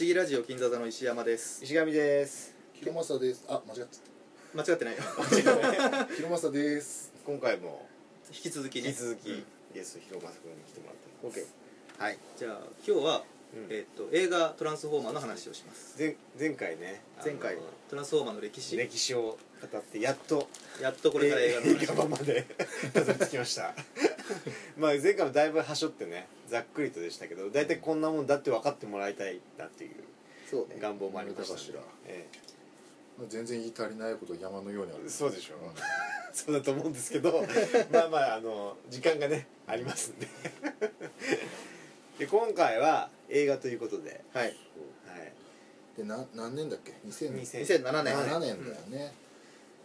思議ラジオ金座座の石山です。石上です。広政です。あ間違っ間違ってないよ。た広政です。今回も引き続きね。引き続きうんゲスト広政君に来てもらってます。OK はい。じゃあ今日は、うん。えっと映画「トランスフォーマー」の話をします。前前回ね。あの前回トランスフォーマーの歴史。歴史を語ってやっと。やっとこれから映画の映話画版までたどり着きましたまあ前回もだいぶはしょってねざっくりとでしたけど大体こんなもんだって分かってもらいたいなっていうそうね願望もありましたね見たかしらえ全然言い足りないこと山のようにある。えそうでしょん。そうだと思うんですけどまあまああの時間がねありますんで。で今回は映画ということで。はい。はい。でな何年だっけ？2000 2000 2007年7年だよね、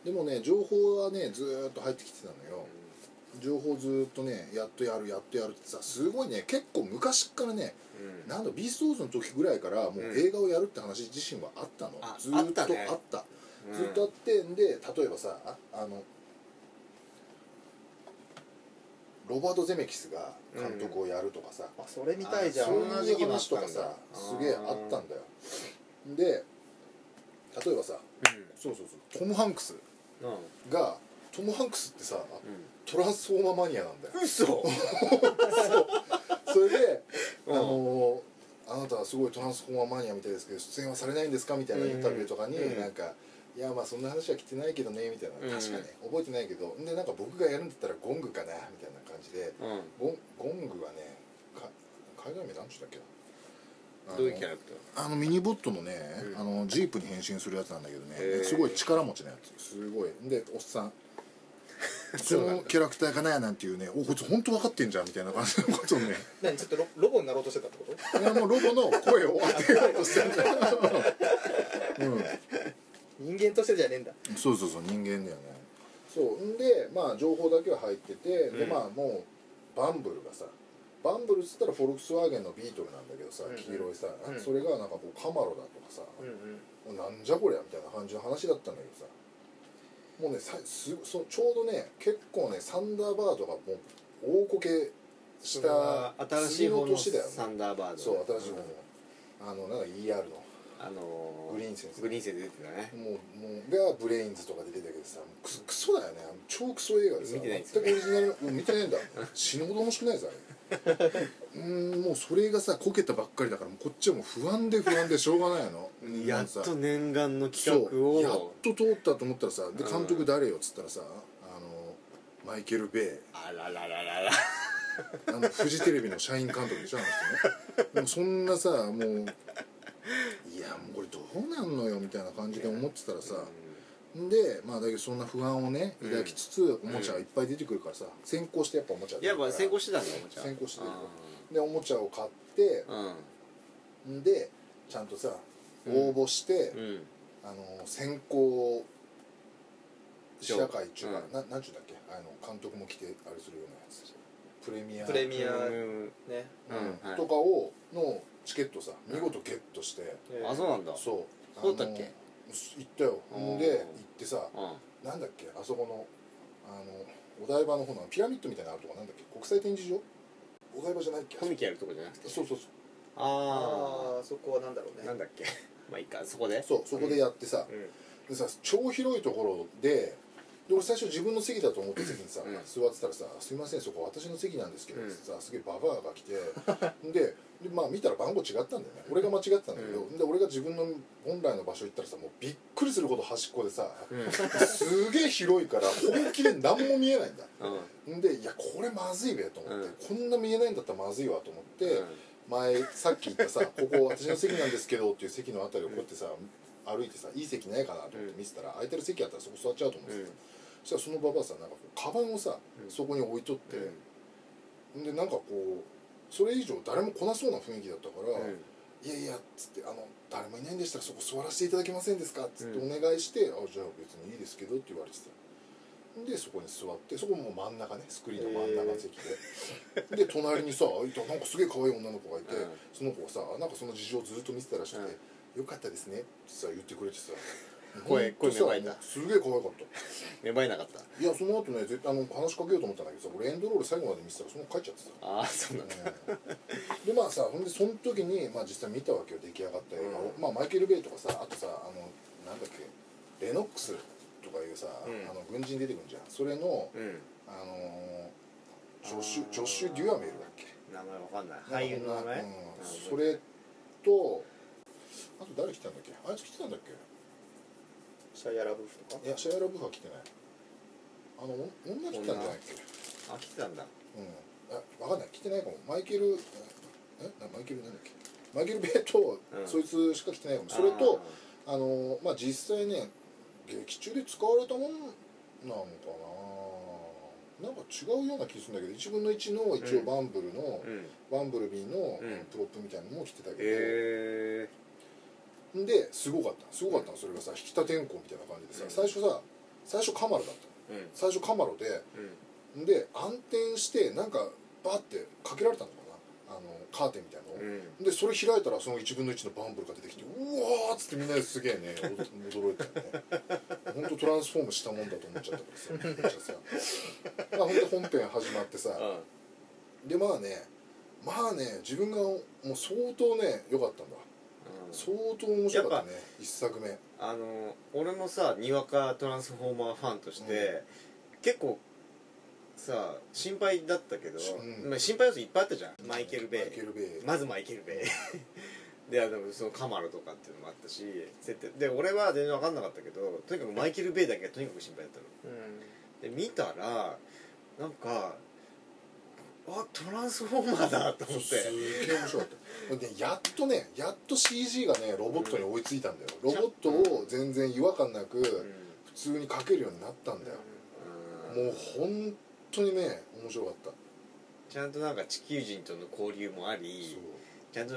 でもね情報はねずーっと入ってきてたのよ情報ずーっとねやっとやるやっとやるってさすごいね結構昔からねうん。なんだビーストウォーズの時ぐらいからもううん。映画をやるって話自身はあったの、あずーっとあったたあっねうん。ずっとあってんで例えばさああのロバート・ゼメキスが監督をやるとかさ、あそれ見たいじゃん。そんな時期話とかさすげえあったんだよ。で例えばさそうそうそうトム・ハンクスうん。うんがトム・ハンクスってさうトランスフォーマーマニアなんだよ。嘘。それであうん。のーあなたはすごいトランスフォーマーマニアみたいですけど出演はされないんですか？みたいなインタビューとかにうん。なんか「いやまあそんな話は来てないけどね」みたいな。うん確かね覚えてないけど。でなんか僕がやるんだったらゴングかなみたいな感じで。うん。ゴンゴングはねか海外名なんちゅったっけ？なあのどういうキャラクタあのミニボットのね、うん。あのジープに変身するやつなんだけどね、すごい力持ちのやつ。すごい。でおっさん こそのキャラクターかななんていうねおこいつ本当分かってんじゃんみたいな感じのことをね。何ちょっとロロボになろうとしてたってこと？いやもうロボの声を当てようとしてるん。だよ、人間としてじゃねえんだ。うん、そうそうそう人間だよね。そう。んでまあ情報だけは入ってて、でうん。まあもうバンブルがさバンブルっつったらフォルクスワーゲンのビートルなんだけどさ、うんうん。黄色いさ、うん。それがなんかこうカマロだとかさ、うんうん。なんじゃこりゃみたいな感じの話だったんだけどさもうねさすそちょうどね結構ねサンダーバードがもう大こけした新しい方の次年だよね。サンダーバードそう新しい方の、あのなんか ER の。あのグリーン先生グリーン先生出てたね。もうもうがブレインズとかで出てたけどさクソクソだよね。超クソ映画でさ見てないんですよ全くオリジナルうん見てないんだ。死ぬほど面白くないぞあれ うーんもうそれがさこけたばっかりだからこっちはもう不安で不安でしょうがないの。やっと念願の企画そう。やっをと通ったと思ったらさでうん。監督誰よっつったらさあのマイケル・ベイ。あららららら。あのフジテレビの社員監督でしょあの人ね。もうそんなさもういやもうこれどうなんのよみたいな感じで思ってたらさ、でまあだけどそんな不安をねうん。抱きつつ、おもちゃがいっぱい出てくるからさ先行してやっぱおもちゃやっぱ先行してたんだおもちゃ。先行してるあでおもちゃを買ってんんでちゃんとさ応募して、うん。あの先行試写会っていうか、うん。ななんちゅうんだっけ？あの監督も来てあれするようなやつ。プレミアプレミアうんね。うんはい。とかをのチケットさ見事ゲットして、あそうなんだ。そう。そうだっけ？あの行ったよ。うん。で行ってさうん。なんだっけ？あそこのあのお台場の方のピラミッドみたいなのあるとこなんだっけ？国際展示場？お台場じゃないっけ？コミケやるとこじゃなくて。そうそうそう。あああそこはなんだろうね。あなんだっけ？まあいいか。そこで？そうそこでやってさ、うん。でさ超広いところでで俺最初自分の席だと思って席にさ、うん。座ってたらさ「すいませんそこ私の席なんですけど」うん。ってさすげえババアが来て。ででまあ見たら番号違ったんだよね。俺が間違ってたんだけど、うん。で俺が自分の本来の場所行ったらさもうびっくりするほど端っこでさ、うん。すげえ広いから本気で何も見えないんだ。うん。んでいやこれまずいべと思って、こんな見えないんだったらまずいわと思って、うん。前さっき言ったさ「ここ私の席なんですけど」っていう席のあたりをこうやってさ、歩いてさいい席ないかなと思って見てたら、空いてる席あったらそこ座っちゃうと思ってうん。さ、そしたらそのババアさなんかこうカバンをさ、うん。そこに置いとって、ん、でなんかこうそれ以上誰も来なそうな雰囲気だったから「うんいやいや」っつってあの「誰もいないんでしたらそこ座らせていただけませんですか?」っつってうお願いして「あじゃあ別にいいですけど」って言われてた。でそこに座ってそこもう真ん中ねスクリーンの真ん中の席で、で隣にさなんかすげえ可愛い女の子がいて、うんその子がさなんかその事情をずっと見てたらしくて「うんよかったですね」ってさ言ってくれてさ声声芽生えた。すげえ可愛かった。芽生えなかった。いやその後ね絶対あの話しかけようと思ったんだけどさ俺エンドロール最後まで見てたらその帰っちゃってさ。ああそうなんだ。でまあさほんでその時に、まあ、実際見たわけよ。出来上がった映画を、うん。まあ、マイケル・ベイとかさあとさあのなんだっけレノックスとかいうさ、うん。あの軍人出てくるじゃん。それのうん。あのジョッシュジョッシュ・デュアメルだっけ？名前わかんない。俳優の名前？うん、それとあと誰来てたんだっけ？あいつ来てたんだっけ？シャイアラブーフとか？いやシャイアラ・ブーフは来てない。あのお女来てたんじゃないっけ？あ来てたんだ。うん。あ分かんない。来てないかも。マイケルえなマイケルなんだっけ？マイケル・ベイと、うん。そいつしか来てないかも。それとあのまあ実際ね劇中で使われたもんなのかな。なんか違うような気がするんだけど1分の1の一応バンブルの、うん。バンブルビーの、うん。プロップみたいなのも来てたけど、へえですごかった。すごかったのそれがさ引田天候みたいな感じでさ、うん。最初さ最初カマロだったの。うん。最初カマロでうん。で暗転してなんかバーってかけられたのかな。あのカーテンみたいなのを、うん。でそれ開いたらその1分の1のバンブルが出てきてうわーっつってみんなですげえね驚いたよね。本当トランスフォームしたもんだと思っちゃったから さ。まあ本当本編始まってさ。でまあねまあね自分がもう相当ね良かったんだ。うん相当面白かったね一作目。あの俺もさにわかトランスフォーマーファンとして、結構さ心配だったけど、うん。まあ、心配要素いっぱいあったじゃん。マイケル・ベイマイケル・ベイまずマイケル・ベイ であのそのカマロとかっていうのもあったし設定。で俺は全然分かんなかったけどとにかくマイケル・ベイだけはとにかく心配だったの。で見たらなんかあトランスフォーマーだと思っすてげえ面白かった。でやっとねやっと CG がねロボットに追いついたんだよ。ロボットを全然違和感なくうん。普通に描けるようになったんだよ。うん。もう本当にね面白かった。ちゃんとなんか地球人との交流もありちゃんと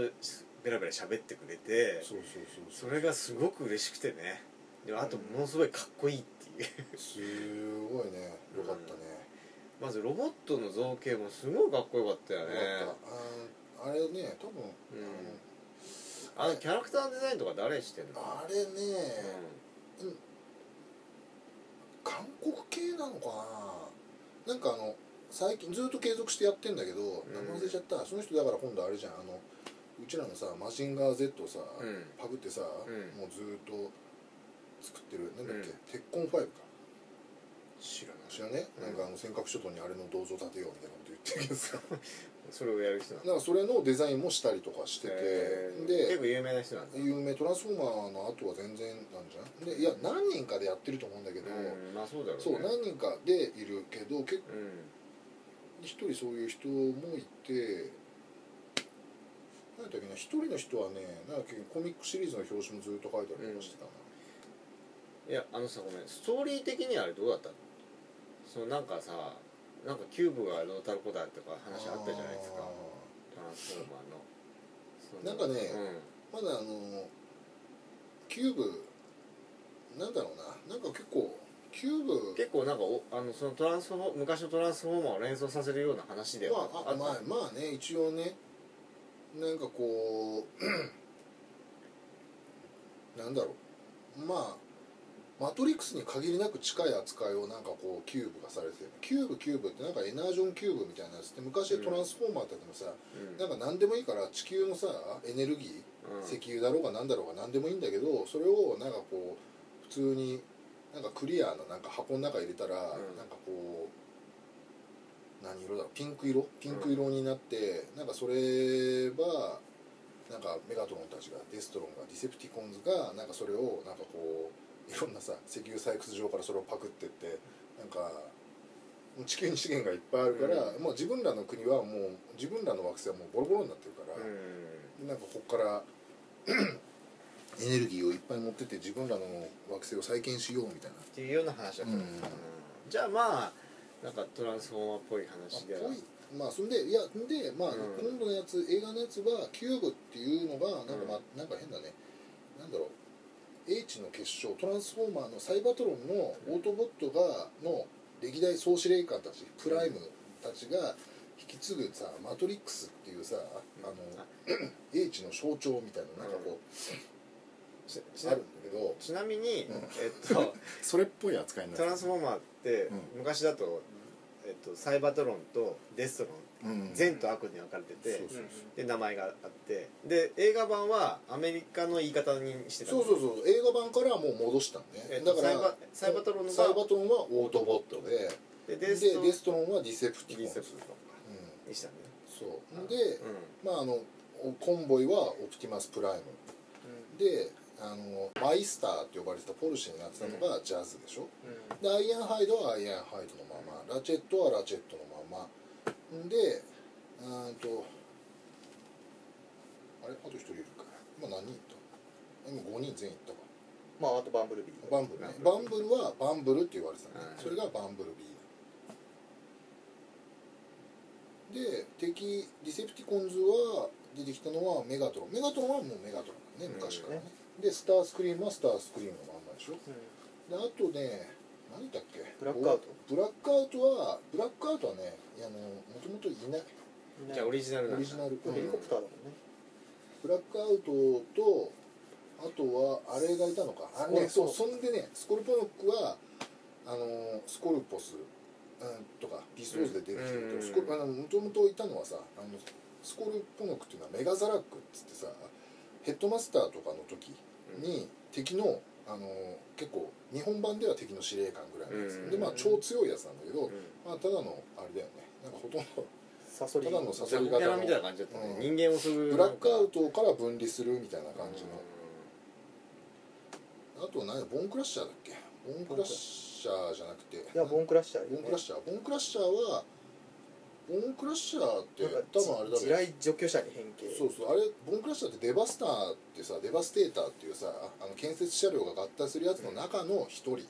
ベラベラ喋ってくれてそうそうそうそれがすごく嬉しくてね。であとものすごいかっこいいっていう。すごいね。よかったねまずロボットの造形もすごいかっこよかったよね。あれね多分、あのキャラクターデザインとか誰してんの？あれね、韓国系なのかな。なんかあの最近ずっと継続してやってんだけど、名前忘れちゃった。その人だから今度あれじゃん。あのうちらのさマジンガー Z をさ、うん。パクってさ、うん。もうずっと作ってる。なんだっけ、うん。鉄コン5か。知らない知らね、うんなんかあの尖閣諸島にあれの銅像建てようみたいなこと言ってるけどさ。それをやる人なんかそれのデザインもしたりとかしてて、へー。で結構有名な人なんだ。有名トランスフォーマーの後は全然なんじゃない？でいや何人かでやってると思うんだけど、うんまあそうだろうね。そう何人かでいるけど結構うん。一人そういう人もいて何だっけな一人の人はねなんだっけコミックシリーズの表紙もずっと書いたりとかしてたな、いやあのさごめんストーリー的にはあれどうだったの？そのなんかさなんかキューブがどうたらこうだとか話あったじゃないですか。あトランスフォーマーの。なんかねうん。ーまだあのキューブなんだろうな。なんか結構キューブ結構なんかおあのそのトランスフォー昔のトランスフォーマーを連想させるような話ではまああまあまあね一応ね。なんかこう なんだろう。まあマトリックスに限りなく近い扱いをなんかこうキューブがされてる。キューブキューブってなんかエナージョンキューブみたいなやつ。って昔トランスフォーマーってやってもさ、うん。なんか何でもいいから地球のさエネルギー、うん。石油だろうが何だろうが何でもいいんだけどそれをなんかこう普通になんかクリアななんか箱の中入れたら、うん。なんかこう何色だろう。ピンク色？ピンク色になって、なんかそれはなんかメガトロンたちがデストロンがディセプティコンズがなんかそれをなんかこういろんなさ石油採掘場からそれをパクってってなんか地球に資源がいっぱいあるから、もう自分らの国はもう自分らの惑星はもうボロボロになってるから、うん。なんかここから エネルギーをいっぱい持ってって自分らの惑星を再建しようみたいな。っていうような話だった。の、うん。じゃあまあなんかトランスフォーマーっぽい話ではぽい。まあそんでいやでまあ、うん。今度のやつ映画のやつはキューブっていうのがなんかまあ、うなんか変だね。なんだろう英知の結晶トランスフォーマーのサイバトロンのオートボットがの歴代総司令官たちプライムたちが引き継ぐさマトリックスっていうさあの英知の象徴みたいななんかこう、あなるんだけどちなみに、うん。えっと それっぽい扱いになトランスフォーマーって、うん。昔だと、えっと、サイバトロンとデストロンうん。善と悪に分かれてて、で名前があってで映画版はアメリカの言い方にしてた。そうそうそう映画版からはもう戻したんね、えっとだからサイバトロンがサイバトロンはオートボットでででデストロンはディセプティコディセプトうんにしたんだよそうで、うまああのコンボイはオプティマスプライム。であのマイスターって呼ばれてたポルシェになってたのがジャズでしょ、でアイアンハイドはアイアンハイドのままラチェットはラチェットのまま。でうんとあれ？あと一人いるか。今何人いった？今5人全員いったか。まああとバンブルビー。バンブルね。ババンブルはバンブルって言われてたね。うんそれがバンブルビーで敵ディセプティコンズは出てきたのはメガトロン。メガトロンはもうメガトロンだね昔からねでスタースクリームはスタースクリームのまんまでしょ。であとね何だっけ？ブラックアウト。ブラックアウトはブラックアウトはねいやあのもともとい。ない。んじゃあオリジナルなんだ。オリジナル。ヘリコプターだもんね。ブラックアウトとあとはあれがいたのか。あねそうそんでねスコルポノックはあのスコルポス、うん、とかピストーズで出てきてるけど、うん。スコルあのもともといたのはさあのスコルポノックっていうのはメガザラックっつってさヘッドマスターとかの時に敵のあの結構日本版では敵の司令官ぐらいのやつ、うん。でまあ超強いやつなんだけど、うん。まあただのあれだよね。なんかほとんどサソリ。ただのサソリ型のみたいな感じだったね、うん。人間をするブラックアウトトから分離するみたいな感じの、あとは何だボンクラッシャーだっけ？ボンクラッシャーじゃなくて。いやボンクラッシャーボンクラッシャー。ボンクラッシャーはボンクラッシャーって多分あれだ地ね雷除去者に変形。そうそうあれボンクラッシャーってデバスターってさデバステーターっていうさあの建設車両が合体するやつの中の一人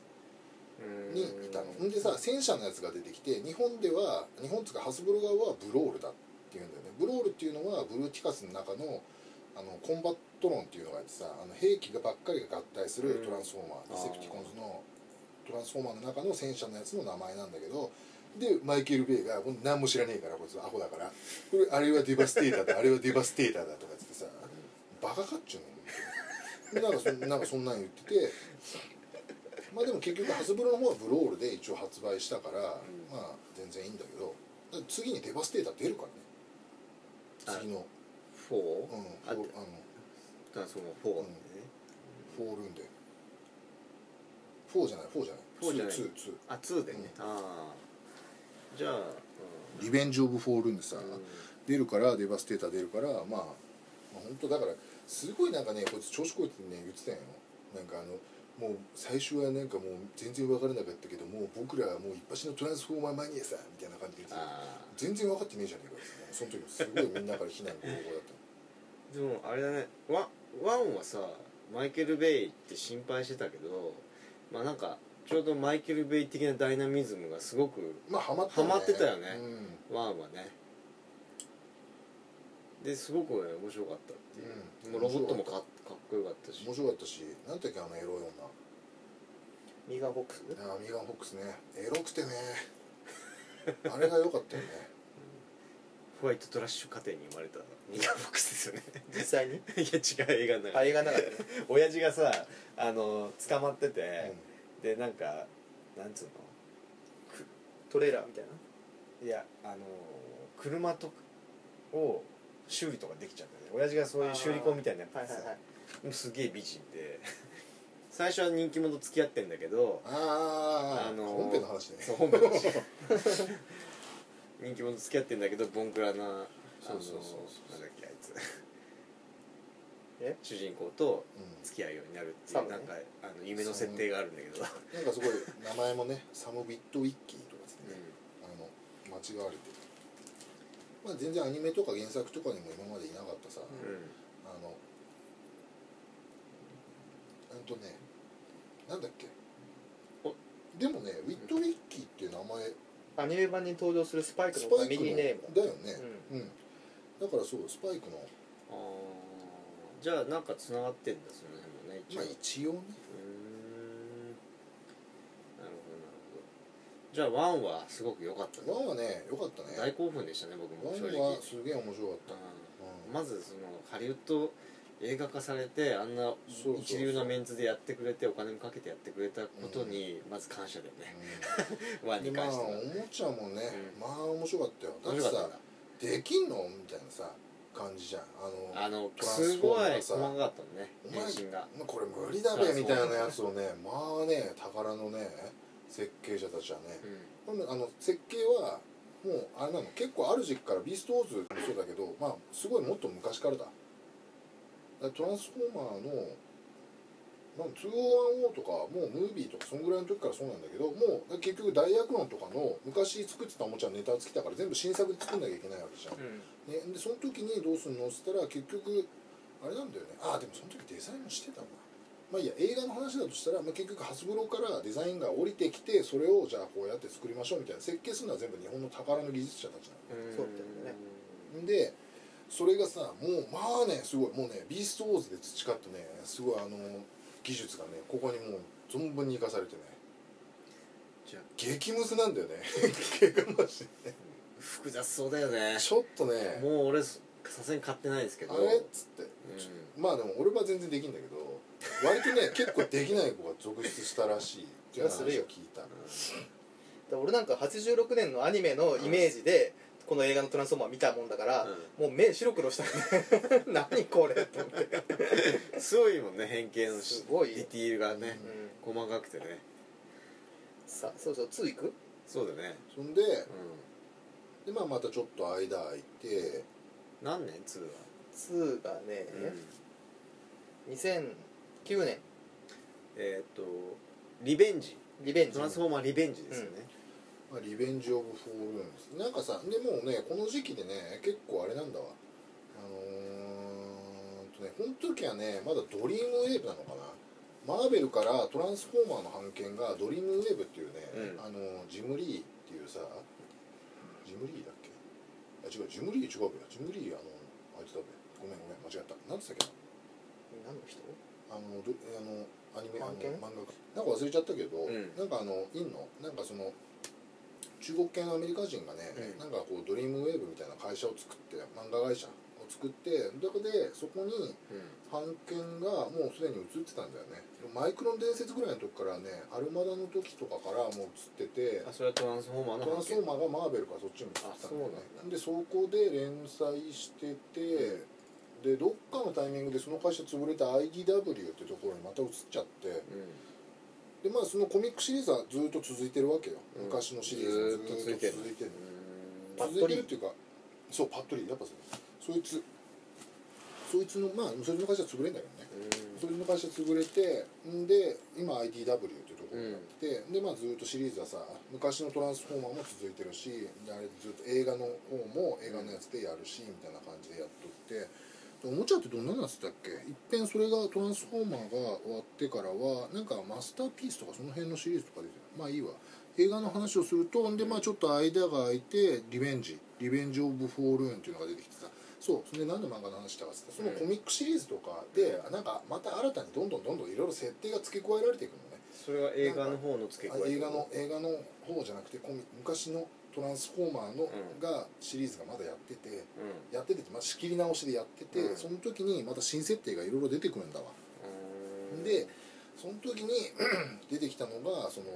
にいたの。ん。でさ戦車のやつが出てきて日本では日本つうかハスブロ側はブロールだっていうんだよね。ブロールっていうのはブルーティカスの中のあのコンバットロンっていうのがいてさあの兵器がばっかりが合体するトランスフォーマー、ディセプティコンズのトランスフォーマーの中の戦車のやつの名前なんだけどでマイケル・ベイが何も知らねえからこいつアホだから。これあれはデバステーターだあれはデバステーターだとかっつってさバカかっちゅうのなんかそなんかそんなん言ってて。まあでも結局ハスブロの方はブロールで一応発売したから、まあ全然いいんだけど。次にデバステーター出るからね。次の。4うんあフォーあの。トランスフォーマー4うん。フォールンで。4じゃない4じゃない。4じゃない。2 2あ2でね、ああじゃあ、リベンジ・オブ・フォールンでさ、うん。出るからデバステーター出るからまあ、まあ、本当だからすごいなんかねこいつ調子こいてね言ってたんよなんかあのもう最初はなんかもう全然分からなかったけどもう僕らはもう一発のトランスフォーマーマニアさみたいな感じで全然分かってねえじゃねえかよその時もすごいみんなから非難の方法だった。ー でもあれだね。ワワンはさマイケル・ベイって心配してたけどまあなんかちょうどマイケル・ベイ的なダイナミズムがすごくまあハマったハマってたよね。うん。ワンはね。ですごくね面白かったっていう、うん。もうロボットもかかっこよかったし。面白かったしなんだっけあのエロい女。ミーガン・フォックス？あーミーガン・フォックスね。エロくてね。あれが良かったよね。ホワイトトラッシュ家庭に生まれた。ミーガン・フォックスですよね。実際に？いや違う映画の中あ映画の中でね。親父がさあの捕まってて、でなんかなんつうのトレーラーみたいな？いやあの車とを修理とかできちゃったね。親父がそういう修理工みたいなやつでさ。もうすげえ美人で。最初は人気者と付き合ってんだけどああ、あのー本編の話ね。そう本部だし人気者と付き合ってんだけどボンクラなそうそうそうそう。なんだっけあいつえ？主人公とう付き合うようになるっていう、サムね。なんかあの夢の設定があるんだけど、ん、なんかすごい名前もねサム・ビット・ウィッキーとかですね、あの間違われてる。まあ全然アニメとか原作とかにも今までいなかったさ、うん。うんあのうんとねなんだっけ。お。でもねウィット・ウィッキーっていう名前。アニメ版に登場するスパイクのファミスパイクのリーネームだ。だよね。うん、だからそうスパイクのじゃあなんかつながってんだその辺もね一応、まあ一応ね。うーん。なるほどなるほど。じゃあワンはすごく良かった。ねワンはね良かったね。大興奮でしたね僕もワン正直。はすげえ面白かった。うん。まずそのハリウッド映画化されてあんな一流のメンツでやってくれてお金もかけてやってくれたことにまず感謝だよね、ワンでまあに関しては、おもちゃもね、うん。まあ面白かったよ。だってさできんの？みたいなさ感じじゃん。あのあのトランスすごいフォーマーさ。細かかったのねお前変身が。これ無理だべみたいなやつをねまあね宝のね設計者たちはね。うん。ほんであの設計はもうあれなの結構ある時期からビーストウォーズもそうだけどまあすごいもっと昔からだ。だからトランスフォーマーのなん201とかもうムービーとかそんぐらいの時からそうなんだけどもう結局ダイアクロンとかの昔作ってたおもちゃのネタをつけたから全部新作で作んなきゃいけないわけじゃん、うん。ね、でその時にどうすんの？っつったら結局あれなんだよね。ああでもその時デザインもしてたんだまあいいや映画の話だとしたら、まあ、結局ハスブロからデザインが降りてきてそれをじゃあこうやって作りましょうみたいな設計するのは全部日本の宝の技術者たちなそうだよね。のでそれがさもうまあねすごい。もうねビーストウォーズで培ったねすごいあの技術がねここにもう存分に生かされてね。じゃあ。激ムズなんだよね。ね 複雑そうだよね。ちょっとね。もう俺さすがに買ってないですけど。あれっつって。うまあでも俺は全然できんだけど割とね 結構できない子が続出したらしいっていう話を聞いただから俺なんか86年のアニメのイメージで、この映画の「トランスフォーマー」見たもんだから、もう目白黒したね 何これと思って、んすごいもんね変形のしすごいディティールがねうん、細かくてねさあそうそう2いく？そうだね。そんでうで、まあ、またちょっと間空いて。ん何年？2は？2がね、2009年。えーっとリベンジ。リベンジ。トランスフォーマーリベンジですよねまあ、リベンジ・オブ・フォールーンですなんかさでもうねこの時期でね結構あれなんだわ。あのーとねこの時はねまだドリームウェーブなのかな。マーベルからトランスフォーマーの版権がドリームウェーブっていうね、うん。あのジムリーっていうさジムリーだっけ？あ違うジムリー違うべジムリーあのあいつだべ。ごめんごめん間違った。何つったっけな？何の人？あのどあのアニメあの版権漫画なんか忘れちゃったけど、うん。なんかあのいんの？なんかその中国系のアメリカ人がね、うん。なんかこうドリームウェーブみたいな会社を作って漫画会社を作ってそこでそこにうん。版権がもうすでに移ってたんだよね。マイクロン伝説ぐらいの時からねアルマダの時とかからもう移っててあそれはトランスフォーマーのトランスフォーマーがマーベルからそっちに移ってたんだよね。あそうなんでそこで連載してて、でどっかのタイミングでその会社潰れた IDW ってところにまた移っちゃってうんでまあそのコミックシリーズはずっと続いてるわけよ、うん。昔のシリーズがずっと続いてる続いてるパッ続いてるっていうかそうパッドリーやっぱそそいつそいつのまあそいつの会社は潰れんだけどね。そいつの会社潰れてんで今 IDW っていうところになってて、でまあずっとシリーズはさ昔のトランスフォーマーも続いてるしであれずっと映画の方も映画のやつでやるしみたいな感じでやっとってでおもちゃってどんなのやつだっけ？いっぺんそれがトランスフォーマーが終わってからはなんかマスターピースとかその辺のシリーズとか出てる。まあいいわ。映画の話をするとんでまあちょっと間が空いてリベンジ。リベンジ・オブ・フォールーンっていうのが出てきてさ。そう。それで何で漫画の話したかっつったらそのコミックシリーズとかで、なんかまた新たにどんどんどんどんいろいろ設定が付け加えられていくのね。それは映画の方の付け加え映画の映画の方じゃなくてコミ昔のトランスフォーマーの、うん。がシリーズがまだやっててうやってて、まあ、仕切り直しでやってて、うん。その時にまた新設定がいろいろ出てくるんだわ。ん。でその時に 出てきたのがその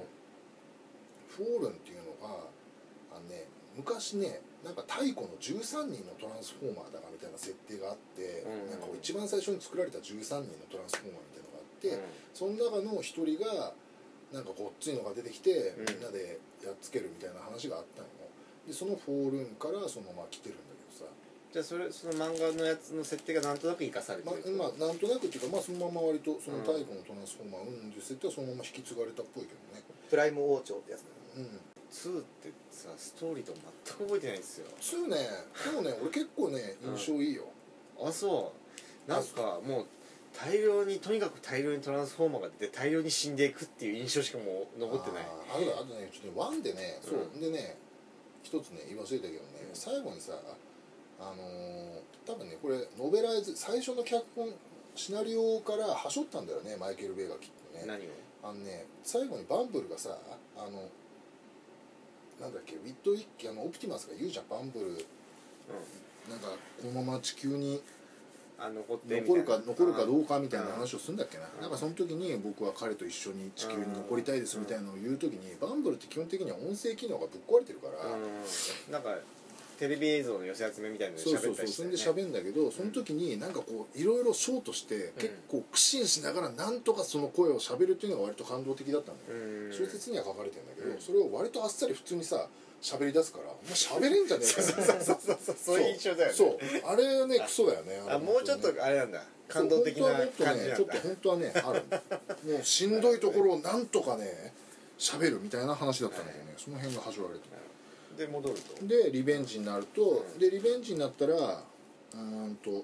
フォールンっていうのがあのね昔ねなんか太古の13人のトランスフォーマーだかみたいな設定があって、うん。なんか一番最初に作られた13人のトランスフォーマーみたいなのがあって、うん。その中の一人がなんかごっついのが出てきて、うん。みんなでやっつけるみたいな話があったの。でそのフォールンからそのまま来てるんだけどさ。じゃあそれその漫画のやつの設定がなんとなく生かされてまるまあなんとなくっていうか、まあ、そのまま割とその太古のトランスフォーマーうんって設定はそのまま引き継がれたっぽいけどね。プライム王朝ってやつだうん。2ってさストーリーとか全く覚えてないんですよ。2ねでもね俺結構ね印象いいよ、あそう。なんかもう大量にとにかく大量にトランスフォーマーが出て大量に死んでいくっていう印象しかもう残ってない。あーあとだあとね。ちょっとねワンでねそう、うんでね一つね言い忘れたけどね、うん最後にさあのー多分ねこれノベライズ最初の脚本シナリオからはしょったんだよねマイケル・ベイがきっとね。何を？あのね最後にバンブルがさあのなんだっけウィットウィッキあのオプティマスが言うじゃんバンブル。うん。なんかこのまま地球にあ残って残るか残るかどうかみたいな話ををするんだっけな、うんなんかその時に僕は彼と一緒に地球に残りたいですみたいなのを言う時に、バンブルって基本的には音声機能がぶっ壊れてるから、なんかテレビ映像の寄せ集めみたいなので喋ったそう。りして、ね、それで喋るんだけどその時になんかこういろいろショートして結構苦心しながらなんとかその声を喋るっていうのが割と感動的だったんだよ、うん。小説には書かれてるんだけど、うんそれを割とあっさり普通にさ喋り出すからお前喋れんじゃねえかよ。そうそうそうそう。そういう印象だよね。そう。あれねクソだよねあもうちょっとあれなんだ。感動的な感じなんだ。ちょっと本当はねある。もうしんどいところをなんとかね喋るみたいな話だったんだけどね。その辺がはしょられてで戻ると？でリベンジになると、うん。でリベンジになったらうーんと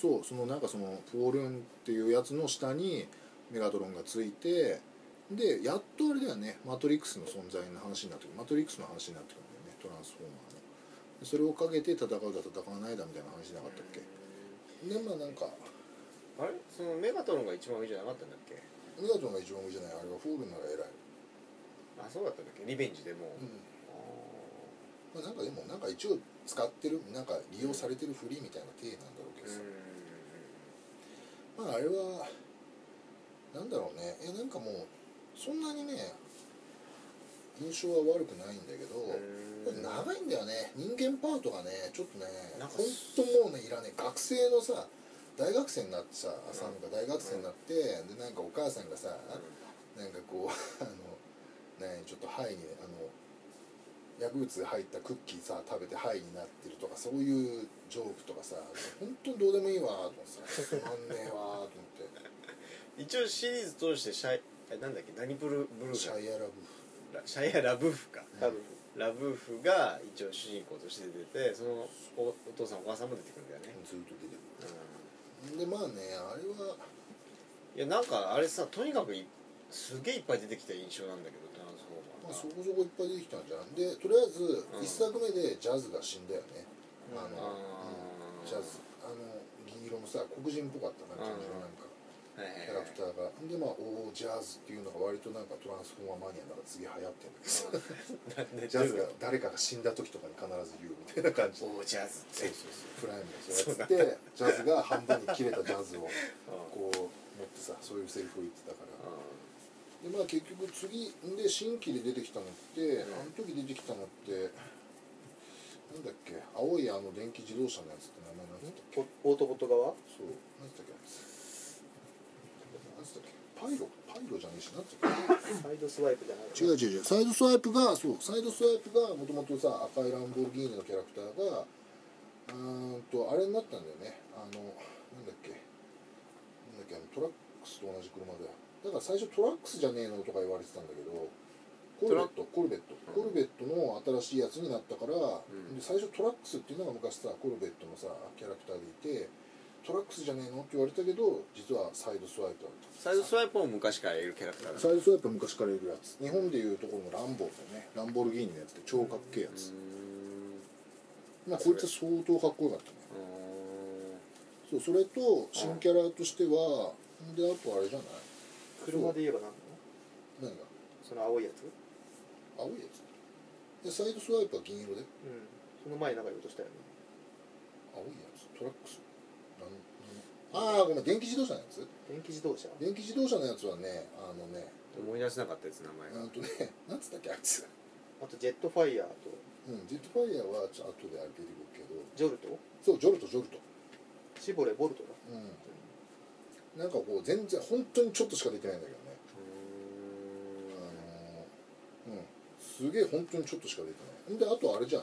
そうそのなんかそのフォールンっていうやつの下にメガトロンがついてでやっとあれだよねマトリックスの存在の話になってくる。マトリックスの話になってくるんだよねトランスフォーマーの。でそれをかけて戦うだ戦わないだみたいな話なかったっけ？でまあなんかあれ？そのメガトロンが一番上じゃなかったんだっけ？メガトロンが一番上じゃないあれはフォールンの方が偉い。あそうだったんだっけ？リベンジでもう、うん。まあ、なんかでもなんか一応使ってるなんか利用されてるフリーみたいな体なんだろうけどさ、まああれはなんだろうね。えなんかもうそんなにね印象は悪くないんだけど、長いんだよね。人間パートがねちょっとね本当もうねいらねえ学生のさ大学生になってさ浅野が大学生になって、でなんかお母さんがさ、なんかこう あのねちょっと肺にあの薬物入ったクッキーさ食べて肺になってるとかそういうジョークとかさ本当にどうでもいいわと思ってさつまんねえわと思って。一応シリーズ通してシャイえなんだっけ何ブルブルーかシャイアラブラシャイアラブーフか。多分。ラブーフが一応主人公として出てそのおお父さんお母さんも出てくるんだよね、ずっと出てくうるでまあねあれは。んいやなんかあれさとにかくいすげえいっぱい出てきた印象なんだけどトランスフォーマーあ、そこそこいっぱい出てきたんじゃんでとりあえずうん。1作目でジャズが死んだよね、あの、あうん。ジャズ。あの銀色のさ黒人っぽかったな感じのなんかキャラクターが。でまあおージャズっていうのが割となんかトランスフォーマーマニアだから次流行ってんだけジャズが誰かが死んだ時とかに必ず言うみたいな感じおージャズ。ってそうそう。そうプライムでそうやってジャズが半分に切れたジャズを こう持ってさそういうセリフを言ってたから。でまあ結局次で新規で出てきたのって、うん。あの時出てきたのってなんだっけ青いあの電気自動車のやつって名前なんだっけ？オートボット側？そう。なんだったっけ？なんつったっけ？パイロパイロじゃねえしなんつったっけ？サイドスワイプじゃない違う違う違う。サイドスワイプがそうサイドスワイプがもともとさ赤いランボルギーニのキャラクターがうーんとあれになったんだよね。あのなんだっけ？なんだっけ？あのトラックスと同じ車だよ。だから最初トラックスじゃねえのとか言われてたんだけどコルベットコルベット。コルベットの新しいやつになったから、ん。で最初トラックスっていうのが昔さコルベットのさキャラクターでいてトラックスじゃねえの？って言われたけど実はサイドスワイプだったサイドスワイプも昔からいるキャラクターだサイドスワイプは昔からいるやつ。日本でいうところのランボーだよね。ランボルギーニのやつで超かっけえやつ、まあこいつは相当かっこよかったね。そうそれと新キャラとしてはであとあれじゃない？車で言えば何なの何が？その青いやつ？青いやつ。でサイドスワイプは銀色で。うん。その前になんか言おうとしたよね。青いやつ？トラックス？ああごめん電気自動車のやつ？電気自動車？電気自動車のやつはねあのね思い出せなかったやつ名前が。うんとねなんつったっけあいつ？あとジェットファイヤーと。うんジェットファイヤーはちょっと後であれ出てくるけど。ジョルト？そうジョルトジョルト。シボレボルトだ。うん。なんかこう全然本当にちょっとしか出てないんだけどね。あのーうん。すげえ本当にちょっとしか出てない。であとあれじゃん。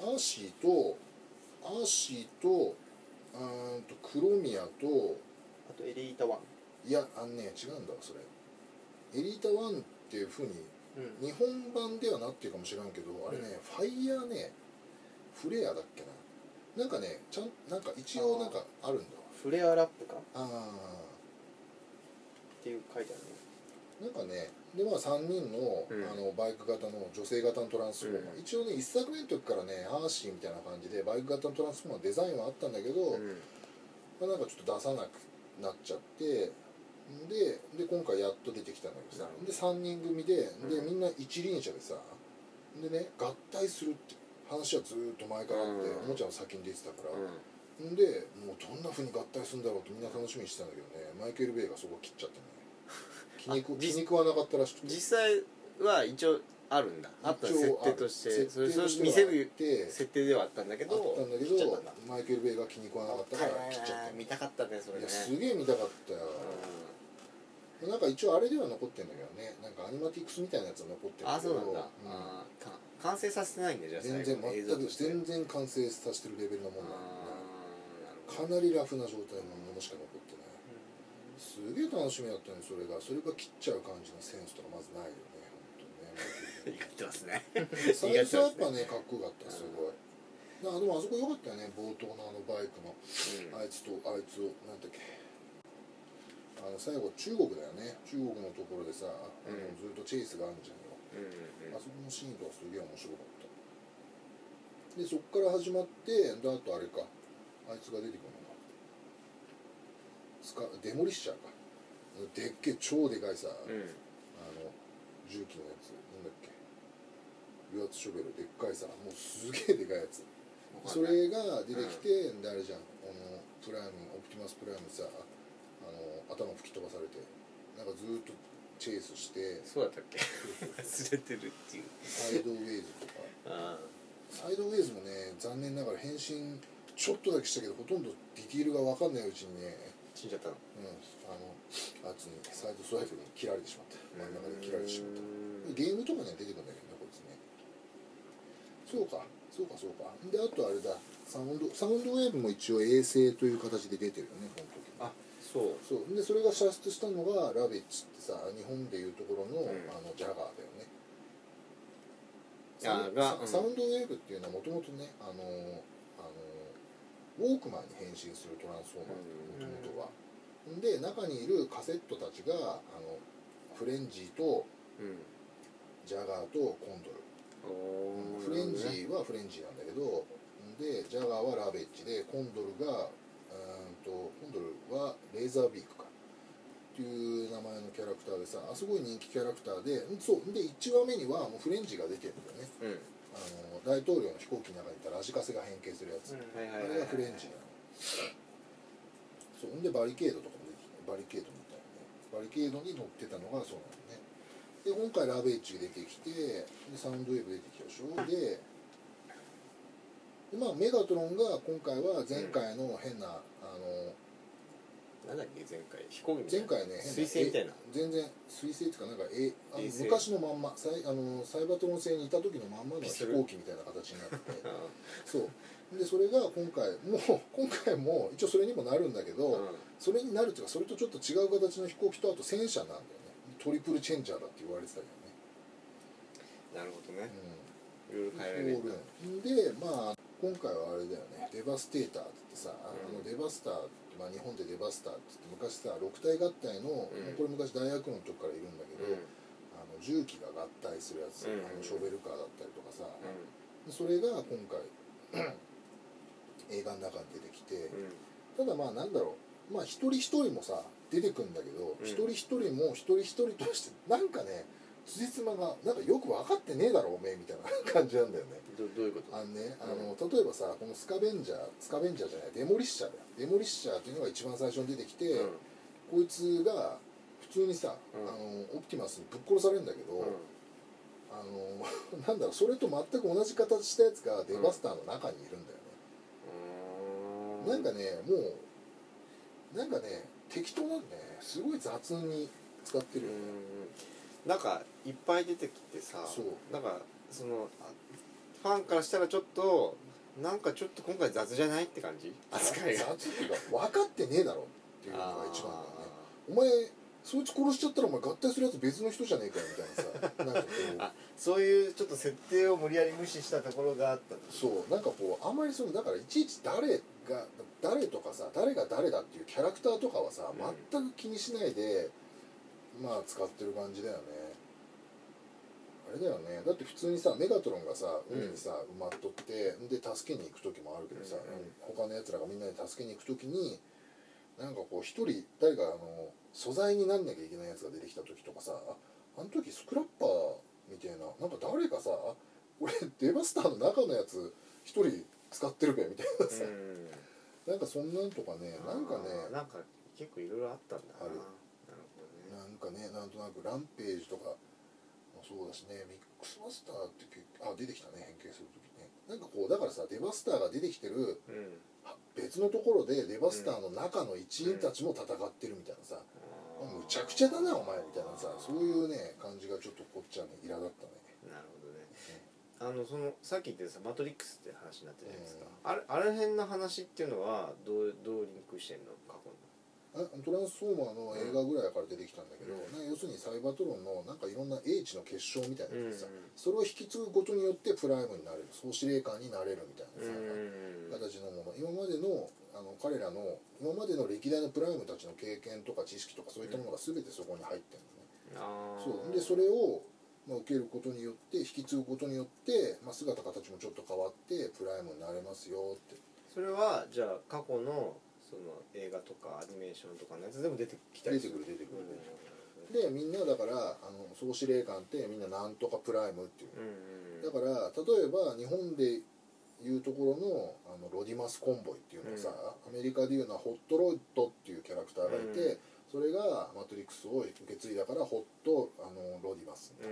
アーシーとアーシーとあーんとクロミアとあとエリータワン。いやあんね違うんだわそれ。エリータワンっていうふうにうん。日本版ではなってるかもしれんけどあれね、ファイヤーねフレアだっけな。なんかねちゃんなんか一応なんかあるんだわ。フレアラップか。っあていう書いてあるね。あなんかねでまあ3人の,、うん。あのバイク型の女性型のトランスフォーマー、うん。一応ね1作目の時からねアーシーみたいな感じでバイク型のトランスフォーマーデザインはあったんだけど、うん。まあ、なんかちょっと出さなくなっちゃってでで今回やっと出てきたんだけど。さで3人組ででうん。みんな一輪車でさでね合体するって話はずーっと前からあって、うん。おもちゃの先に出てたから、ん。でもうどんなふうに合体するんだろうってみんな楽しみにしてたんだけどねマイケル・ベイがそこ切っちゃってね気に食あ実気に食わなかったらしくて。実際は一応あるんだ。あった設定として。設それそれ定として。は見せるあって設定ではあったんだけあどったんだけどマイケル・ベイが気に食わなかったから切っちゃった見たかったねそれね。すげえ見たかったよ。うなんか一応あれでは残ってんだけどね。なんかアニマティクスみたいなやつは残ってるんあそうなんだ、うん。あ完成させてないんだじゃあ全然全く全然完成させてるレベルのものだ。あーなるほど。かなりラフな状態のものしか残ってないすげえ楽しみだったのにそれが。それが切っちゃう感じのセンスとかまずないよね。本当にね。言ってますね。最初はやっぱねかっこよかったすごい。だからでもあそこ良かったよね。冒頭のあのバイクの。あいつとあいつをなんだっけ。あの最後中国だよね。中国のところでさあのうんずっとチェイスがあるじゃんよ。うんうんあそこのシーンとかすげえ面白かった。でそっから始まってであとあれか。あいつが出てくるの。かスカデモリッシャーか。でっけえ超でかいさ、うん。うんあの重機のやつ。なんだっけ。油圧ショベルでっかいさ。もうすげえでかいやつ。それが出てきて、であれじゃん。あのプライムオプティマスプライムさあの頭吹き飛ばされてなんかずーっとチェイスしてそうだったっけ？忘れてるっていう。サイドウェイズとか。あサイドウェイズもね残念ながら変身ちょっとだけしたけどほとんどディティールが分かんないうちにね、死んじゃったの。うん、あのあいつにサイドスワイプに切られてしまった。真ん中で切られてしまった。うん。ゲームとかには出てくるんだけどねこいつね。そうか。そうかそうか。であとあれだ。サウンドサウンドウェーブも一応衛星という形で出てるよねこの時あそう。そう。でそれが射出したのがラビッチってさ日本でいうところの,、ん。あのジャガーだよね。ササウンドウェーブっていうのはもともとねあのあのウォークマンに変身するトランスフォーマーもともとは。で中にいるカセットたちがあのフレンジーとうんジャガーとコンドル。おーフレンジーはフレンジーなんだけどでジャガーはラベッジでコンドルがうーんとコンドルはレーザービークか。っていう名前のキャラクターでさあすごい人気キャラクターでんそう。で1話目にはもうフレンジーが出てるんだよね。うんあの大統領の飛行機の中にいたラジカセが変形するやつ、はいあれがフレンジーなの。そうほんでバリケードとかも出てきてバリケードみたいなね。バリケードに乗ってたのがそうなのね。で今回ラベッジ出てきてでサウンドウェーブ出てきたでしょ。ででまあメガトロンが今回は前回の変な、あのなんだっけ前回。飛行機みたい前な回ね水星みたいな。え全然水星っていうかなんかえあの昔のまんまサイあのサイバトロン星にいた時のまんまのピストル飛行機みたいな形になって そう。でそれが今回もう今回も一応それにもなるんだけど、ーうん。それになるっていうかそれとちょっと違う形の飛行機とあと戦車なんだよね。トリプルチェンジャーだって言われてたけどね。なるほどね。ういろいろ変えられるでまあ今回はあれだよね。デバステーターって言ってさ、あうん。のデバスターって、まあ、日本でデバスターって言って昔さ六体合体の、もうこれ昔大学の時からいるんだけど、うん。あの重機が合体するやつ、うん。あのショベルカーだったりとかさ、それが今回 映画の中に出てきて、ただまあなんだろうまあ一人一人もさ出てくんだけど、うん。一人一人も一人一人としてなんかね辻褄がなんかよく分かってねえだろおめえみたいな感じなんだよね。どどういうこと？あのねあの、例えばさこのスカベンジャースカベンジャーじゃないデモリッシャーだよ。デモリッシャーっていうのが一番最初に出てきて、うん。こいつが普通にさ、うん。あのオプティマスにぶっ殺されるんだけど、うん。あの なんだろうそれと全く同じ形したやつがデバスターの中にいるんだよね、なんかねもうなんかね適当なんでね。すごい雑に使ってるよね、うんなんかいっぱい出てきてさなんかそのあファンからしたらちょっとなんかちょっと今回雑じゃないって感じ？扱いが。雑っていうか分かってねえだろっていうのが一番だよね。あお前そいつ殺しちゃったらお前合体するやつ別の人じゃねえかよみたいなさ。なんかこう。あそういうちょっと設定を無理やり無視したところがあったそう。なんかこうあんまりそのだからいちいち誰が誰とかさ誰が誰だっていうキャラクターとかはさ、うん。全く気にしないでまあ使ってる感じだよね。あれだよね。だって普通にさメガトロンがさ海にさ、埋まっとってで助けに行く時もあるけどさ、うん。他のやつらがみんなで助けに行く時になんかこう一人誰かあの素材になんなきゃいけないやつが出てきた時とかさああの時スクラッパーみたいななんか誰かさ俺デバスターの中のやつ一人使ってるべみたいなさ、うん。なんかそんなんとかねなんかねなんか結構いろいろあったんだな。あかねなんとなくランページとかもそうだしねミックスマスターって結あ出てきたね変形する時ね。なんかこうだからさデバスターが出てきてるうん。は別のところでデバスターの中の一員たちも戦ってるみたいなさ、あーむちゃくちゃだなお前みたいなさそういうね感じがちょっとこっちはね苛立ったね。なるほどね。あのそのさっき言ってたさ「マトリックス」って話になったじゃないですか、あれあれ辺の話っていうのはどうどうリンクしてんの過去あトランスフォーマーの映画ぐらいから出てきたんだけど、うん。要するにサイバトロンのなんかいろんな英知の結晶みたいなさ、うん。それを引き継ぐことによってプライムになれる総司令官になれるみたいなうん。さ、形のもの。今までのあの彼らの今までの歴代のプライムたちの経験とか知識とかそういったものが全てそこに入ってるのね、そう。でそれを、まあ、受けることによって引き継ぐことによって、まあ、姿形もちょっと変わってプライムになれますよって。それはじゃあ過去のその映画とかアニメーションとかのやつでも出てきたりする。出てくる出てくる。うんでみんなだからあの総司令官ってみんななんとかプライムっていう。うんだから例えば日本でいうところのあのロディマス・コンボイっていうのはさ、アメリカでいうのはホットロイドっていうキャラクターがいて、うん。それがマトリックスを受け継いだからホットあのロディマス。うん。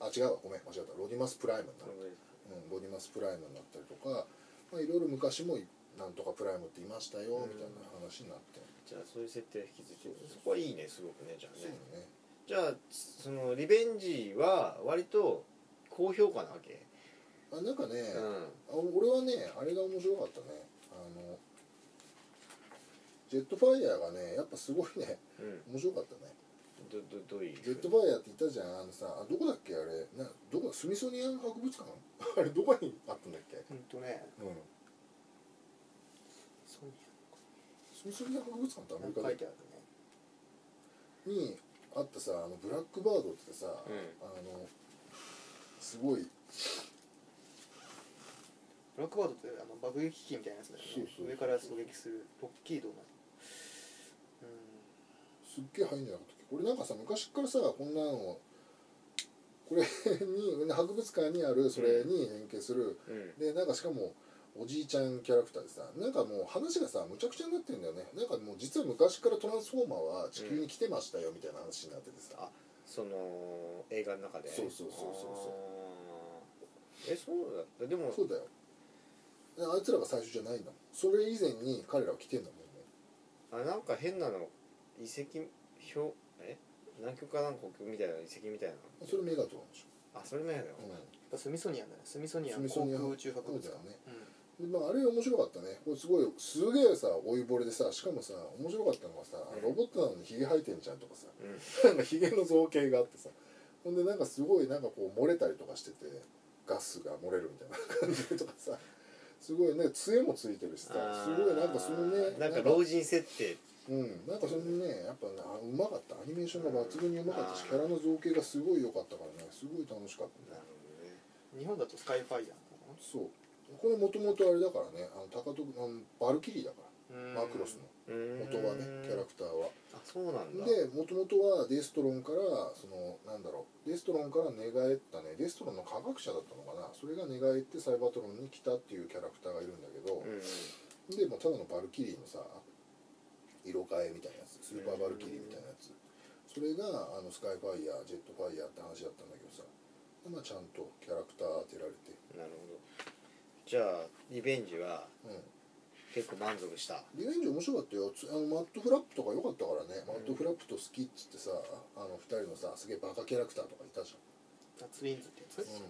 あ違うわ。ごめん間違った。ロディマス・プライムになる、うん、ロディマス・プライムになったりとか、まあ、いろいろ昔もなんとかプライムっていましたよみたいな話になって、じゃあそういう設定引き継いでそこはいいねすごくねじゃあね。ね。じゃあそのリベンジは割と高評価なわけ？あなんかね、うあ俺はねあれが面白かったね。あのジェットファイヤーがねやっぱすごいねんうん。面白かったね。どどどういう？ジェットファイヤーって言ったじゃん。あのさあどこだっけあれ？などこスミソニアン博物館？あれどこにあったんだっけ、ほんとね。うん、ソニ博物館ってアアメリカ書いてあるね。にあったさあのブラックバードってさ、うん。あのすごい。ブラックバードってあの爆撃機みたいなやつだよね。そうそうそう上から狙撃するロッキードの。すっげえ入んじゃなかったっけ？これなんかさ昔からさこんなのこれに 博物館にあるそれに連携する、うん。でなんかしかもおじいちゃんキャラクターでさなんかもう話がさむちゃくちゃになってるんだよね。なんかもう実は昔からトランスフォーマーは地球に来てましたよみたいな話になっててさ、あその映画の中で？そうそうそうそうそう。えそうだった？でもそうだよ。であいつらが最初じゃないんだもんそれ以前に彼らは来てんだもんね。あなんか変なの遺跡表？え？南極かなんか北極みたいな遺跡みたいなそれメガトロンでしあそれもやだよ、ょ、うん。やっぱスミソニアンだね。スミソニアン航空宇宙博物館。ね。うんでまあ、あれ面白かったね。これすごいすげえさ老いぼれでさしかもさ面白かったのがさロボットなのにヒゲ生えてんじゃんとかさうん。なんかヒゲの造形があってさほんでなんかすごいなんかこう漏れたりとかしててガスが漏れるみたいな感じとかさすごいね杖もついてるしさすごいなんかそのねなんか老人設定。うん。なんかそのねやっぱねあうまかった。アニメーションが抜群にうまかったしうんキャラの造形がすごい良かったからねすごい楽しかったなるほどね。日本だとスカイファイヤーそうこれもともとあれだからねあのタカトクあのバルキリーだからマクロスの元はねキャラクターは。あそうなんだ。でもともとはデストロンからそのなんだろうデストロンから寝返ったねデストロンの科学者だったのかな。それが寝返ってサイバトロンに来たっていうキャラクターがいるんだけど、うんでもうただのバルキリーのさ色替えみたいなやつスーパーバルキリーみたいなやつ。それがあのスカイファイヤージェットファイヤーって話だったんだけどさでまあちゃんとキャラクター当てられて。なるほどじゃあリベンジはうん。結構満足した？リベンジ面白かったよ。つあのマッドフラップとか良かったからね、マッドフラップと好きっつってさあの二人のさすげえバカキャラクターとかいたじゃん。ツインズってやつ？うん。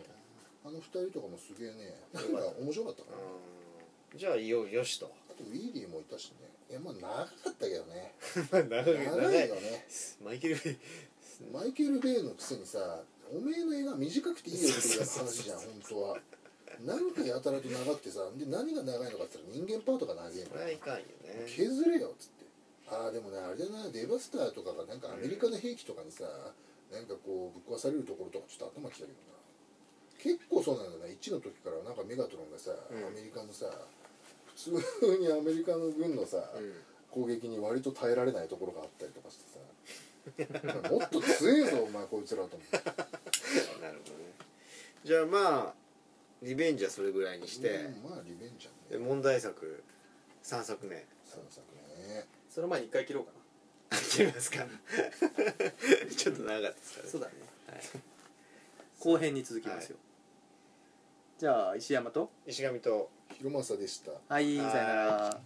あの二人とかもすげえねなんか面白かったから、ね、うん。じゃあよよしと。あとウィーリーもいたしね。いやまあ長かったけどね。長 長い。よね。マイケル・ベイ。マイケル・ベイのくせにさおめえの映画短くていいよっていう話じゃん本当はなんかやたらと長くてさで何が長いのかって言ったら人間パートが長いんこだよれはいかんよね。削れよっつって。ああでもねあれだなデバスターとかがなんかアメリカの兵器とかにさ、なんかこうぶっ壊されるところとかちょっと頭きたけどな。結構そうなんだね。1の時からなんかメガトロンがさ、うん。アメリカのさ普通にアメリカの軍のさ、うん。攻撃に割と耐えられないところがあったりとかしてさ。もっと強えぞお前こいつらと思って。なるほどね。じゃあまあリベンジはそれぐらいにして、うんまあリベンジャーでね問題作3作目。3作ねその前に一回切ろうか切りますか。ちょっと長かったですかね。なそうだね。はい。後編に続きますよ、じゃあ石山と？石上と。広政でした。はいはいさよなら